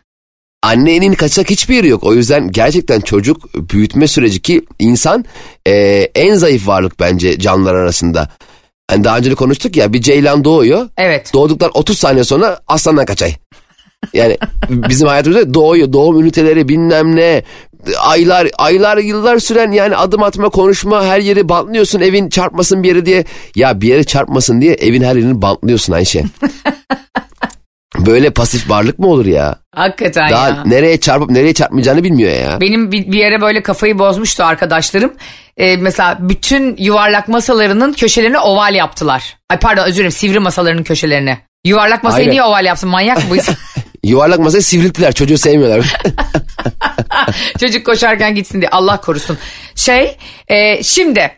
Annenin kaçacak hiçbir yeri yok. O yüzden gerçekten çocuk büyütme süreci ki insan e, en zayıf varlık bence canlılar arasında. Hani daha önce de konuştuk ya bir ceylan doğuyor. Evet. Doğduktan 30 saniye sonra aslandan kaçay. Yani bizim hayatımızda doğuyor. Doğum üniteleri bilmem ne. Aylar, aylar, yıllar süren yani adım atma, konuşma, her yeri bantlıyorsun evin çarpmasın bir yere diye. Ya bir yere çarpmasın diye evin her yerini bantlıyorsun Ayşe. Böyle pasif varlık mı olur ya? Hakikaten Daha ya. nereye çarpıp nereye çarpmayacağını bilmiyor ya. Benim bir, bir yere böyle kafayı bozmuştu arkadaşlarım. Ee, mesela bütün yuvarlak masalarının köşelerini oval yaptılar. Ay pardon özür dilerim sivri masalarının köşelerini. Yuvarlak masayı Aynen. niye oval yapsın manyak mı bu insan? Yuvarlak masayı sivrilttiler çocuğu sevmiyorlar. Çocuk koşarken gitsin diye Allah korusun. Şey e, şimdi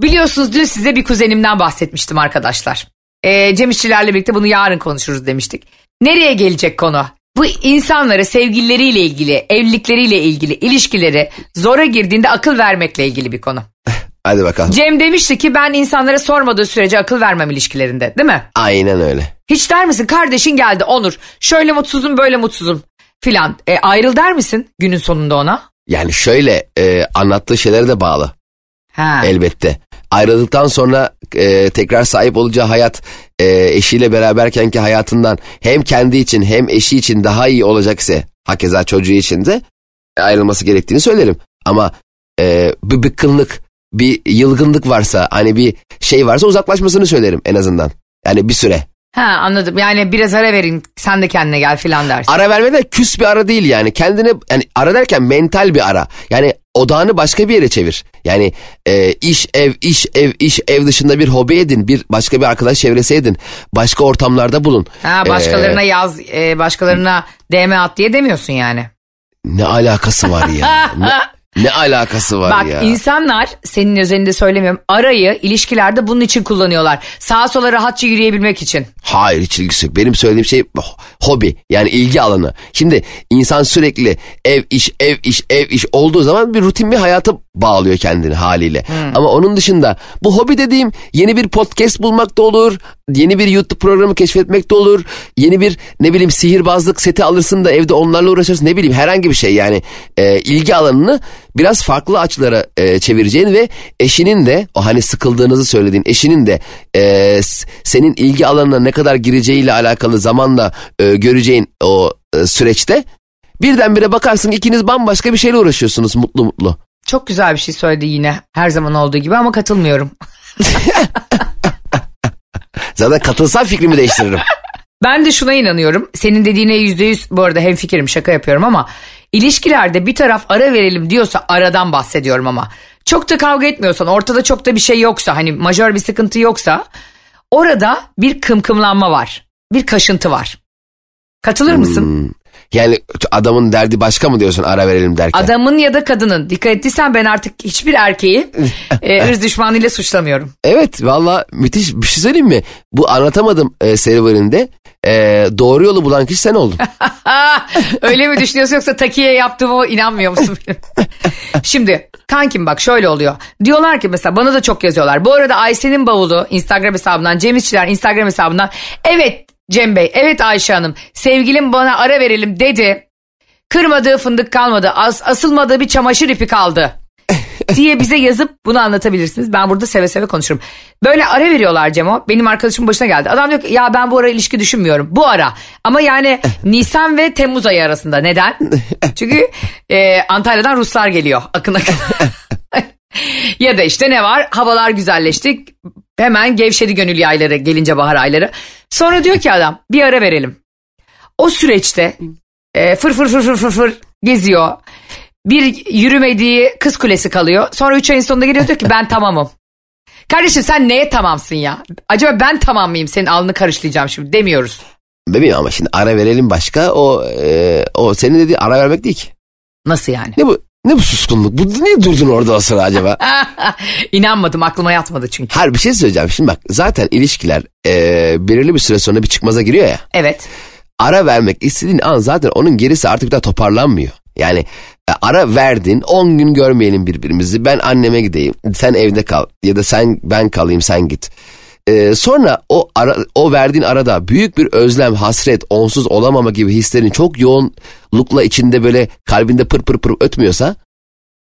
biliyorsunuz dün size bir kuzenimden bahsetmiştim arkadaşlar. E, Cem İşçilerle birlikte bunu yarın konuşuruz demiştik. Nereye gelecek konu? Bu insanlara sevgilileriyle ilgili, evlilikleriyle ilgili, ilişkileri zora girdiğinde akıl vermekle ilgili bir konu. Hadi bakalım. Cem demişti ki ben insanlara sormadığı sürece akıl vermem ilişkilerinde değil mi? Aynen öyle. Hiç der misin kardeşin geldi Onur şöyle mutsuzum böyle mutsuzum filan. E, ayrıl der misin günün sonunda ona? Yani şöyle e, anlattığı şeylere de bağlı Ha. elbette. Ayrıldıktan sonra e, tekrar sahip olacağı hayat e, eşiyle beraberkenki hayatından hem kendi için hem eşi için daha iyi olacaksa hakeza çocuğu için de ayrılması gerektiğini söylerim. Ama e, bir bıkkınlık, bir yılgınlık varsa hani bir şey varsa uzaklaşmasını söylerim en azından. Yani bir süre. Ha anladım yani biraz ara verin sen de kendine gel filan dersin. Ara verme de küs bir ara değil yani. Kendine yani ara derken mental bir ara. Yani odağını başka bir yere çevir. Yani e, iş ev iş ev iş ev dışında bir hobi edin. Bir başka bir arkadaş çevresi edin. Başka ortamlarda bulun. Ha başkalarına yaz e, başkalarına DM at diye demiyorsun yani. Ne alakası var ya? ne, ne alakası var Bak ya? insanlar senin özelinde söylemiyorum arayı ilişkilerde bunun için kullanıyorlar. Sağa sola rahatça yürüyebilmek için. Hayır hiç ilgisi yok. Benim söylediğim şey ho- hobi yani ilgi alanı. Şimdi insan sürekli ev iş ev iş ev iş olduğu zaman bir rutin bir hayata bağlıyor kendini haliyle. Hmm. Ama onun dışında bu hobi dediğim yeni bir podcast bulmak da olur. Yeni bir YouTube programı keşfetmek de olur. Yeni bir ne bileyim sihirbazlık seti alırsın da evde onlarla uğraşırsın. Ne bileyim herhangi bir şey yani e, ilgi alanını biraz farklı açılara e, çevireceğin ve eşinin de o hani sıkıldığınızı söylediğin eşinin de e, senin ilgi alanına ne kadar gireceğiyle alakalı zamanla e, göreceğin o e, süreçte birdenbire bakarsın ikiniz bambaşka bir şeyle uğraşıyorsunuz mutlu mutlu. Çok güzel bir şey söyledi yine her zaman olduğu gibi ama katılmıyorum. Zaten katılsam fikrimi değiştiririm. Ben de şuna inanıyorum. Senin dediğine yüzde yüz bu arada hemfikirim şaka yapıyorum ama ilişkilerde bir taraf ara verelim diyorsa aradan bahsediyorum ama. Çok da kavga etmiyorsan ortada çok da bir şey yoksa hani majör bir sıkıntı yoksa orada bir kımkımlanma var. Bir kaşıntı var. Katılır mısın? Yani adamın derdi başka mı diyorsun ara verelim derken? Adamın ya da kadının dikkat ettiysen ben artık hiçbir erkeği e, ırz düşmanıyla suçlamıyorum. Evet valla müthiş bir şey söyleyeyim mi? Bu anlatamadım e, serüveninde e, doğru yolu bulan kişi sen oldun. Öyle mi düşünüyorsun yoksa takiye yaptığıma inanmıyor musun? Şimdi kankim bak şöyle oluyor. Diyorlar ki mesela bana da çok yazıyorlar. Bu arada Ayşe'nin bavulu Instagram hesabından Cem İşçiler Instagram hesabından evet Cem Bey evet Ayşe Hanım sevgilim bana ara verelim dedi. Kırmadığı fındık kalmadı as asılmadığı bir çamaşır ipi kaldı. diye bize yazıp bunu anlatabilirsiniz. Ben burada seve seve konuşurum. Böyle ara veriyorlar Cemo. Benim arkadaşımın başına geldi. Adam diyor ki ya ben bu ara ilişki düşünmüyorum. Bu ara. Ama yani Nisan ve Temmuz ayı arasında. Neden? Çünkü e, Antalya'dan Ruslar geliyor. Akın akın. ya da işte ne var? Havalar güzelleşti. Hemen gevşedi gönül yayları gelince bahar ayları. Sonra diyor ki adam bir ara verelim. O süreçte e, fır fır fır fır fır fır geziyor. Bir yürümediği kız kulesi kalıyor. Sonra 3 ayın sonunda geliyor diyor ki ben tamamım. Kardeşim sen neye tamamsın ya? Acaba ben tamam mıyım? Senin alnını karışlayacağım şimdi demiyoruz. Bebeğim ama şimdi ara verelim başka o e, o senin dediğin ara vermek değil ki. Nasıl yani? Ne bu ne bu suskunluk? Bu niye durdun orada o sıra acaba? İnanmadım aklıma yatmadı çünkü. Her bir şey söyleyeceğim. Şimdi bak zaten ilişkiler e, belirli bir süre sonra bir çıkmaza giriyor ya. Evet. Ara vermek istediğin an zaten onun gerisi artık daha toparlanmıyor. Yani e, ara verdin 10 gün görmeyelim birbirimizi ben anneme gideyim sen evde kal ya da sen ben kalayım sen git. E, sonra o ara, o verdiğin arada büyük bir özlem, hasret, onsuz olamama gibi hislerin çok yoğunlukla içinde böyle kalbinde pır pır pır ötmüyorsa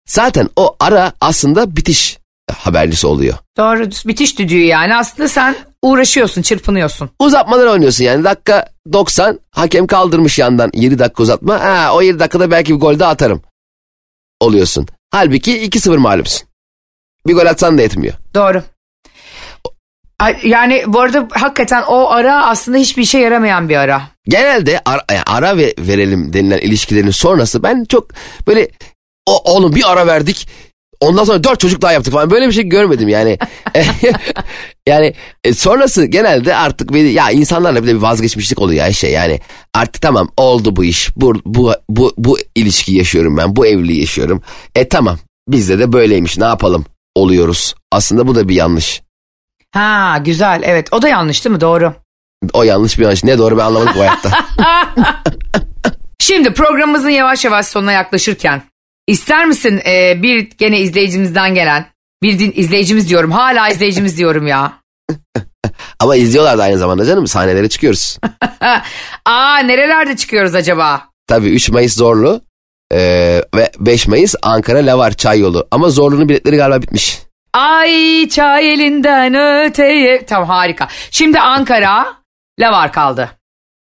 zaten o ara aslında bitiş habercisi oluyor. Doğru bitiş düdüğü yani aslında sen uğraşıyorsun çırpınıyorsun. Uzatmadan oynuyorsun yani dakika 90 hakem kaldırmış yandan 7 dakika uzatma. Ha, o 7 dakikada belki bir gol daha atarım oluyorsun. Halbuki 2-0 mağlupsun. Bir gol atsan da etmiyor. Doğru. Yani bu arada hakikaten o ara aslında hiçbir işe yaramayan bir ara. Genelde ara, yani ara ve verelim denilen ilişkilerin sonrası ben çok böyle o, oğlum bir ara verdik ondan sonra dört çocuk daha yaptık falan böyle bir şey görmedim yani. yani e, sonrası genelde artık bir, ya insanlarla bir de bir vazgeçmişlik oluyor ya şey yani artık tamam oldu bu iş bu, bu, bu, bu ilişkiyi yaşıyorum ben bu evliliği yaşıyorum. E tamam bizde de böyleymiş ne yapalım oluyoruz. Aslında bu da bir yanlış. Ha güzel evet o da yanlış değil mi doğru. O yanlış bir yanlış. Ne doğru ben anlamadım bu hayatta. Şimdi programımızın yavaş yavaş sonuna yaklaşırken ister misin e, bir gene izleyicimizden gelen bir din, izleyicimiz diyorum hala izleyicimiz diyorum ya. Ama izliyorlar da aynı zamanda canım. Sahnelere çıkıyoruz. Aa nerelerde çıkıyoruz acaba? Tabii 3 Mayıs Zorlu ee, ve 5 Mayıs Ankara Lavar Çay Yolu. Ama Zorlu'nun biletleri galiba bitmiş. Ay çay elinden öteye. Tamam harika. Şimdi Ankara Lavar kaldı.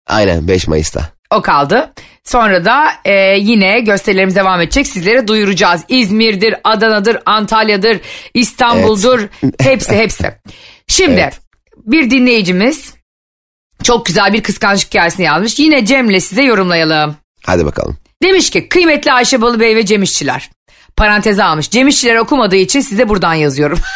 Aynen 5 Mayıs'ta. O kaldı. Sonra da e, yine gösterilerimiz devam edecek. Sizlere duyuracağız. İzmir'dir, Adana'dır, Antalya'dır, İstanbul'dur. Hepsi hepsi. Şimdi Evet. bir dinleyicimiz çok güzel bir kıskançlık hikayesini yazmış. Yine Cem'le size yorumlayalım. Hadi bakalım. Demiş ki kıymetli Ayşe Balıbey ve Cem İşçiler. Paranteze almış. Cem İşçiler okumadığı için size buradan yazıyorum.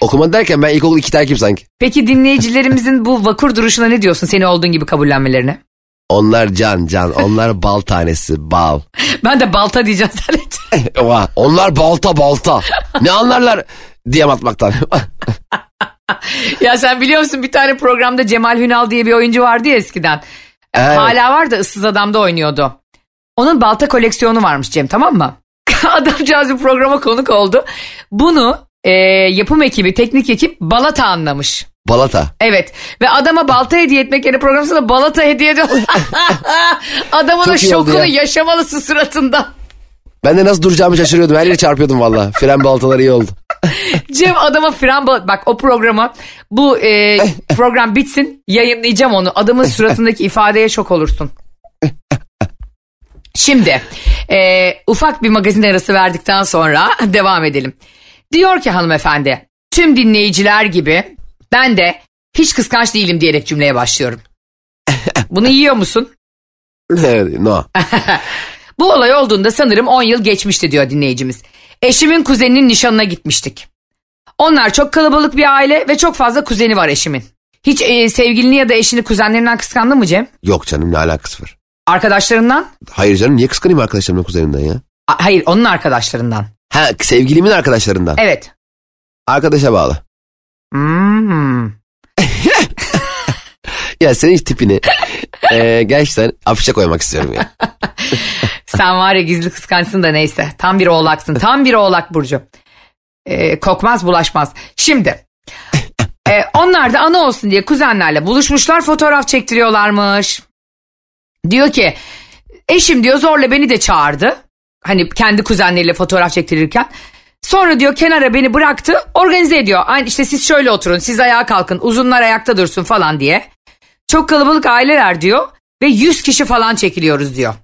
Okuma derken ben ilkokul iki takip sanki. Peki dinleyicilerimizin bu vakur duruşuna ne diyorsun? Seni olduğun gibi kabullenmelerine. Onlar can can. Onlar bal tanesi bal. Ben de balta diyeceğim zannettim. Oha, onlar balta balta. Ne anlarlar diyem atmaktan. ya sen biliyor musun bir tane programda Cemal Hünal diye bir oyuncu vardı ya eskiden. Evet. Hala var da ıssız adamda oynuyordu. Onun balta koleksiyonu varmış Cem tamam mı? Adamcağız bir programa konuk oldu. Bunu e, yapım ekibi, teknik ekip balata anlamış. Balata. Evet ve adama balta hediye etmek yerine programda balata hediye ediyor. Adamın oldu şokunu ya. yaşamalısın suratında. Ben de nasıl duracağımı şaşırıyordum. Her yere çarpıyordum valla. Fren baltaları iyi oldu. Cem adama fren bal- bak o programa bu e, program bitsin yayınlayacağım onu. Adamın suratındaki ifadeye şok olursun. Şimdi e, ufak bir magazin arası verdikten sonra devam edelim. Diyor ki hanımefendi tüm dinleyiciler gibi ben de hiç kıskanç değilim diyerek cümleye başlıyorum. Bunu yiyor musun? No. Bu olay olduğunda sanırım 10 yıl geçmişti diyor dinleyicimiz. Eşimin kuzeninin nişanına gitmiştik. Onlar çok kalabalık bir aile ve çok fazla kuzeni var eşimin. Hiç e, sevgilini ya da eşini kuzenlerinden kıskandın mı Cem? Yok canım ne alakası var. Arkadaşlarından? Hayır canım niye kıskanayım arkadaşlarımın kuzeninden ya? A- hayır onun arkadaşlarından. Ha sevgilimin arkadaşlarından. Evet. Arkadaşa bağlı. Hmm. Ya senin tipini e, gerçekten afişe koymak istiyorum ya. Sen var ya gizli kıskançsın da neyse. Tam bir oğlaksın. Tam bir oğlak Burcu. Ee, kokmaz bulaşmaz. Şimdi. e, onlar da ana olsun diye kuzenlerle buluşmuşlar fotoğraf çektiriyorlarmış. Diyor ki eşim diyor zorla beni de çağırdı. Hani kendi kuzenleriyle fotoğraf çektirirken. Sonra diyor kenara beni bıraktı organize ediyor. Aynı işte siz şöyle oturun siz ayağa kalkın uzunlar ayakta dursun falan diye. Çok kalabalık aileler diyor ve 100 kişi falan çekiliyoruz diyor.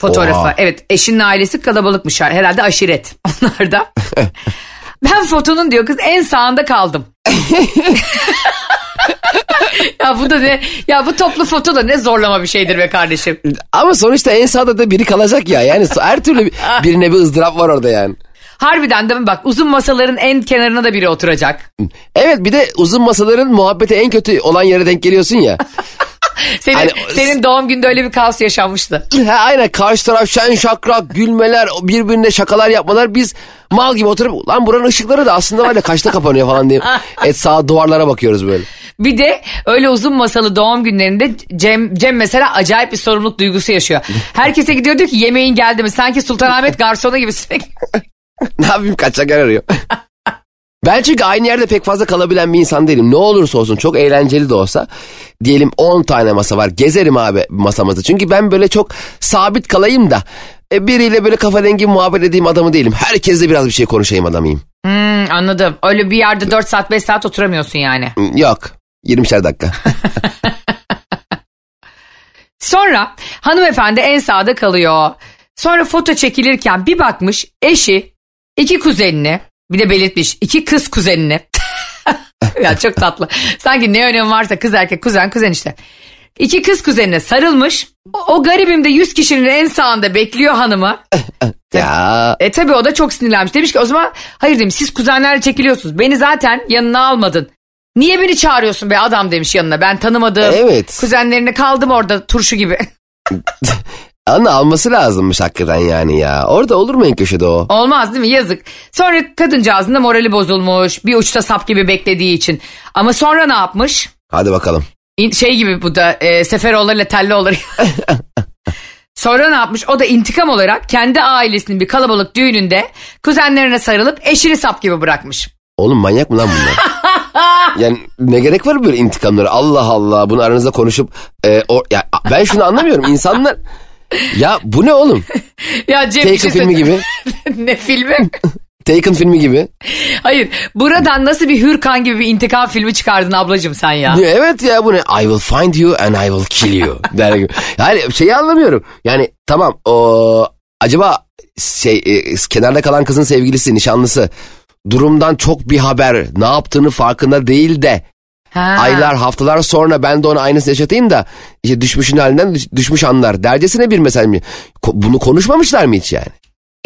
Fotoğrafı. Oha. Evet eşinin ailesi kalabalıkmış herhalde aşiret onlar da. ben fotonun diyor kız en sağında kaldım. ya bu da ne? Ya bu toplu foto da ne zorlama bir şeydir be kardeşim. Ama sonuçta en sağda da biri kalacak ya. Yani her türlü bir- birine bir ızdırap var orada yani. Harbiden değil mi bak uzun masaların en kenarına da biri oturacak. Evet bir de uzun masaların muhabbeti en kötü olan yere denk geliyorsun ya. Senin, Hani- senin doğum günde öyle bir kaos yaşanmıştı. ha, aynen karşı taraf şen şakrak gülmeler birbirine şakalar yapmalar biz mal gibi oturup lan buranın ışıkları da aslında var ya kaçta kapanıyor falan diye. Et sağa duvarlara bakıyoruz böyle. Bir de öyle uzun masalı doğum günlerinde Cem, Cem mesela acayip bir sorumluluk duygusu yaşıyor. Herkese gidiyor diyor ki yemeğin geldi mi? Sanki Sultanahmet garsonu gibi sürekli. ne yapayım kaçacak yer arıyor. Ben çünkü aynı yerde pek fazla kalabilen bir insan değilim. Ne olursa olsun çok eğlenceli de olsa diyelim 10 tane masa var. Gezerim abi masamızda. Çünkü ben böyle çok sabit kalayım da e, biriyle böyle kafa dengi muhabbet edeyim adamı değilim. Herkesle biraz bir şey konuşayım adamıyım. Hmm, anladım. Öyle bir yerde 4 saat 5 saat oturamıyorsun yani. Hmm, Yok. 20'şer dakika. Sonra hanımefendi en sağda kalıyor. Sonra foto çekilirken bir bakmış eşi iki kuzenini bir de belirtmiş iki kız kuzenini. ya çok tatlı. Sanki ne önemi varsa kız erkek kuzen kuzen işte. İki kız kuzenine sarılmış. O, o garibim de 100 kişinin en sağında bekliyor hanımı. ya E tabi o da çok sinirlenmiş. Demiş ki o zaman hayır demiş siz kuzenlerle çekiliyorsunuz. Beni zaten yanına almadın. Niye beni çağırıyorsun be adam demiş yanına. Ben tanımadığım Evet. kuzenlerine kaldım orada turşu gibi. Anne alması lazımmış hakikaten yani ya. Orada olur mu en köşede o? Olmaz değil mi? Yazık. Sonra kadıncağızın da morali bozulmuş. Bir uçta sap gibi beklediği için. Ama sonra ne yapmış? Hadi bakalım. İn- Şey gibi bu da e, Seferoğulları ile Telloğulları. Sonra ne yapmış? O da intikam olarak kendi ailesinin bir kalabalık düğününde kuzenlerine sarılıp eşini sap gibi bırakmış. Oğlum manyak mı lan bunlar? yani ne gerek var böyle intikamlara? Allah Allah bunu aranızda konuşup e, o, ya, ben şunu anlamıyorum. İnsanlar ya bu ne oğlum? Ya Cem Taken şey filmi gibi. ne filmi? Taken filmi gibi. Hayır. Buradan nasıl bir Hürkan gibi bir intikam filmi çıkardın ablacığım sen ya? Ya Evet ya bu ne? I will find you and I will kill you. Der gibi. Yani şeyi anlamıyorum. Yani tamam o acaba şey e, kenarda kalan kızın sevgilisi, nişanlısı durumdan çok bir haber ne yaptığını farkında değil de Ha. aylar haftalar sonra ben de ona aynısını yaşatayım da işte düşmüşün halinden düş- düşmüş anlar dercesine bir? Ko- bunu konuşmamışlar mı hiç yani?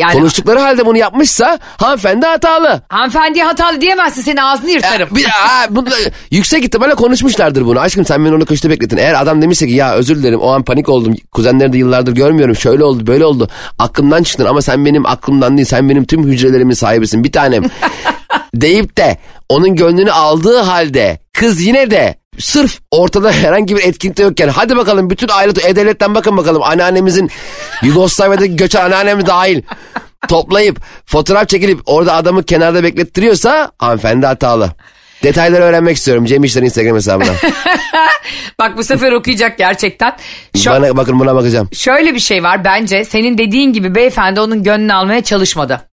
Yani Konuştukları halde bunu yapmışsa hanımefendi hatalı. hanımefendiye hatalı diyemezsin senin ağzını yırtarım. Bir, aa, bunu, yüksek ihtimalle konuşmuşlardır bunu. Aşkım sen beni orada köşede bekletin. Eğer adam demişse ki ya özür dilerim o an panik oldum. Kuzenleri de yıllardır görmüyorum. Şöyle oldu böyle oldu. Aklımdan çıktın ama sen benim aklımdan değil. Sen benim tüm hücrelerimin sahibisin bir tanem. deyip de onun gönlünü aldığı halde kız yine de sırf ortada herhangi bir etkinlik de yokken hadi bakalım bütün aile e-devletten bakın bakalım anneannemizin Yugoslavya'daki göçen anneannemi dahil toplayıp fotoğraf çekilip orada adamı kenarda beklettiriyorsa hanımefendi hatalı. Detayları öğrenmek istiyorum Cem İşler'in Instagram hesabından. Bak bu sefer okuyacak gerçekten. Şu, Bana, bakın buna bakacağım. Şöyle bir şey var bence senin dediğin gibi beyefendi onun gönlünü almaya çalışmadı.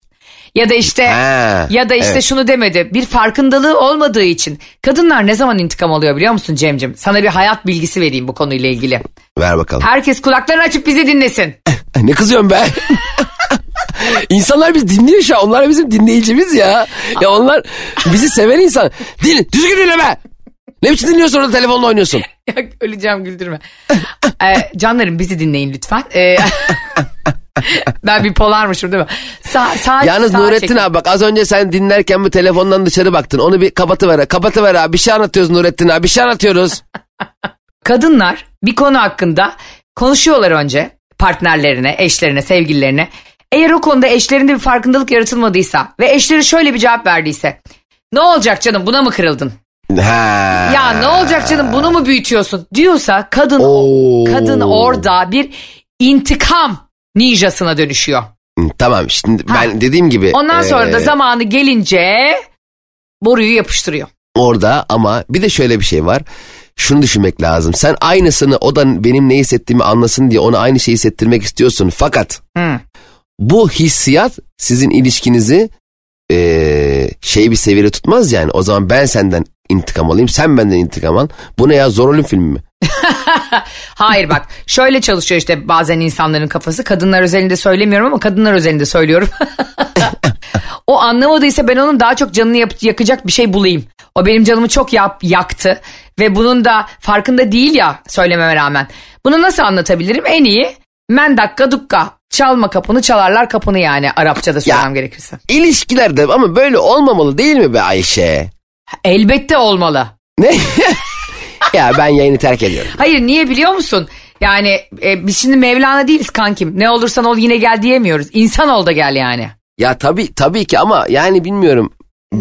Ya da işte Ha, ya da işte evet. şunu demedi. Bir farkındalığı olmadığı için. Kadınlar ne zaman intikam alıyor biliyor musun Cemcim? Sana bir hayat bilgisi vereyim bu konuyla ilgili. Ver bakalım. Herkes kulaklarını açıp bizi dinlesin. ne kızıyorum ben? İnsanlar biz dinliyor şu an. Onlar bizim dinleyicimiz ya. Ya onlar bizi seven insan. Din, düzgün dinle be. Ne biçim dinliyorsun orada telefonla oynuyorsun? Ya, Öleceğim güldürme. ee, canlarım bizi dinleyin lütfen. Ee, ben bir polarmışım değil mi? Sa sağ, Yalnız sağa Nurettin çekin. abi bak az önce sen dinlerken bu telefondan dışarı baktın. Onu bir kapatıver. Kapatıver abi. Bir şey anlatıyoruz Nurettin abi. Bir şey anlatıyoruz. Kadınlar bir konu hakkında konuşuyorlar önce partnerlerine, eşlerine, sevgililerine. Eğer o konuda eşlerinde bir farkındalık yaratılmadıysa ve eşleri şöyle bir cevap verdiyse. Ne olacak canım buna mı kırıldın? Ha. Ya ne olacak canım bunu mu büyütüyorsun diyorsa kadın Oo. kadın orada bir intikam ninjasına dönüşüyor. Tamam şimdi ben dediğim gibi. Ondan sonra da zamanı gelince boruyu yapıştırıyor. Orada ama bir de şöyle bir şey var. Şunu düşünmek lazım. Sen aynısını o da benim ne hissettiğimi anlasın diye ona aynı şeyi hissettirmek istiyorsun. Fakat Hı. bu hissiyat sizin ilişkinizi eee, şey bir seviyede tutmaz yani. O zaman ben senden intikam alayım sen benden intikam al. Bu ne ya zor ölüm filmi mi? Hayır bak şöyle çalışıyor işte bazen insanların kafası kadınlar özelinde söylemiyorum ama kadınlar özelinde söylüyorum. o anlamadıysa ben onun daha çok canını yap- yakacak bir şey bulayım. O benim canımı çok yap, yaktı ve bunun da farkında değil ya söylememe rağmen. Bunu nasıl anlatabilirim? En iyi men dakika dukka çalma kapını çalarlar kapını yani Arapçada söylemem gerekirse. İlişkilerde ama böyle olmamalı değil mi be Ayşe? Elbette olmalı. Ne? ya ben yayını terk ediyorum. Hayır niye biliyor musun? Yani e, biz şimdi Mevlana değiliz kankim. Ne olursan ol yine gel diyemiyoruz. İnsan ol da gel yani. Ya tabii tabii ki ama yani bilmiyorum.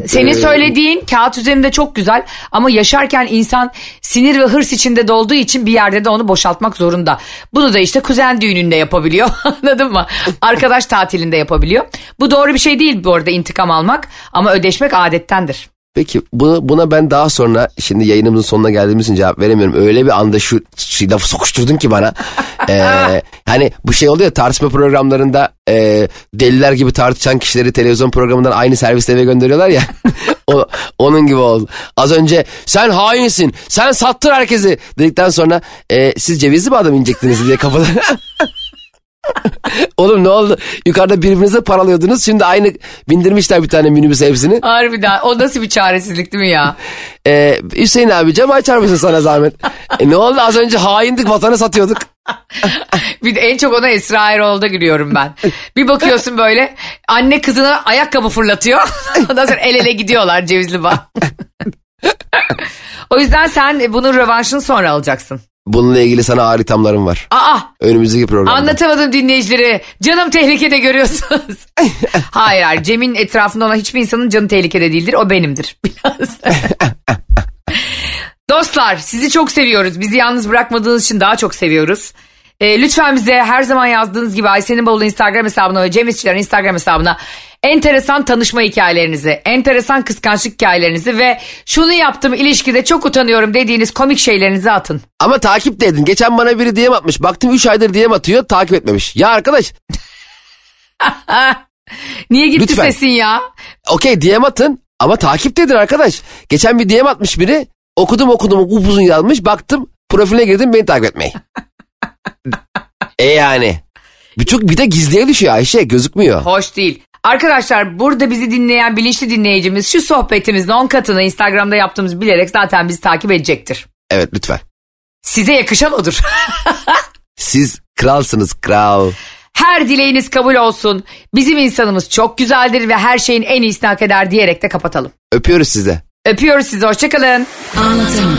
Senin Ee, söylediğin kağıt üzerinde çok güzel ama yaşarken insan sinir ve hırs içinde dolduğu için bir yerde de onu boşaltmak zorunda. Bunu da işte kuzen düğününde yapabiliyor anladın mı? Arkadaş tatilinde yapabiliyor. Bu doğru bir şey değil bu arada intikam almak ama ödeşmek adettendir. Peki bunu, buna ben daha sonra şimdi yayınımızın sonuna geldiğimiz için cevap veremiyorum. Öyle bir anda şu, şu lafı sokuşturdun ki bana. Ee, hani bu şey oluyor ya, tartışma programlarında e, deliler gibi tartışan kişileri televizyon programından aynı serviste eve gönderiyorlar ya. o, onun gibi oldu. Az önce sen hainsin sen sattın herkesi dedikten sonra e, siz cevizli mi adam inecektiniz diye kafada. Oğlum ne oldu? Yukarıda birbirinize paralıyordunuz. Şimdi aynı bindirmişler bir tane minibüs hepsini. Harbiden o nasıl bir çaresizlik değil mi ya? Ee, Hüseyin abi cam açar mısın sana zahmet? E, ne oldu az önce haindik vatanı satıyorduk. Bir de en çok ona Esra Erol'da gülüyorum ben. Bir bakıyorsun böyle anne kızına ayakkabı fırlatıyor. Ondan sonra el ele gidiyorlar cevizli bağ. o yüzden sen bunun rövanşını sonra alacaksın. Bununla ilgili sana haritamlarım var. Aa Önümüzdeki programda. anlatamadım dinleyicileri. Canım tehlikede görüyorsunuz. hayır hayır Cem'in etrafında olan hiçbir insanın canı tehlikede değildir. O benimdir. Biraz. Dostlar sizi çok seviyoruz. Bizi yalnız bırakmadığınız için daha çok seviyoruz. Ee, lütfen bize her zaman yazdığınız gibi Ayşe'nin bavulu Instagram hesabına ve Cem İşçilerin Instagram hesabına enteresan tanışma hikayelerinizi, enteresan kıskançlık hikayelerinizi ve şunu yaptım ilişkide çok utanıyorum dediğiniz komik şeylerinizi atın. Ama takip de edin. Geçen bana biri DM atmış. Baktım 3 aydır DM atıyor takip etmemiş. Ya arkadaş Niye gitti Lütfen. sesin ya? okey DM atın ama takip de edin arkadaş. Geçen bir DM atmış biri. Okudum okudum upuzun yazmış. Baktım profiline girdim beni takip etmeyi. e yani. Bir çok bir de gizliye düşüyor Ayşe gözükmüyor. Hoş değil. Arkadaşlar burada bizi dinleyen bilinçli dinleyicimiz şu sohbetimizin 10 katını Instagram'da yaptığımızı bilerek zaten bizi takip edecektir. Evet lütfen. Size yakışan odur. Siz kralsınız kral. Her dileğiniz kabul olsun. Bizim insanımız çok güzeldir ve her şeyin en iyisini hak eder diyerek de kapatalım. Öpüyoruz size. Öpüyoruz sizi. Hoşçakalın. Anlatamadım.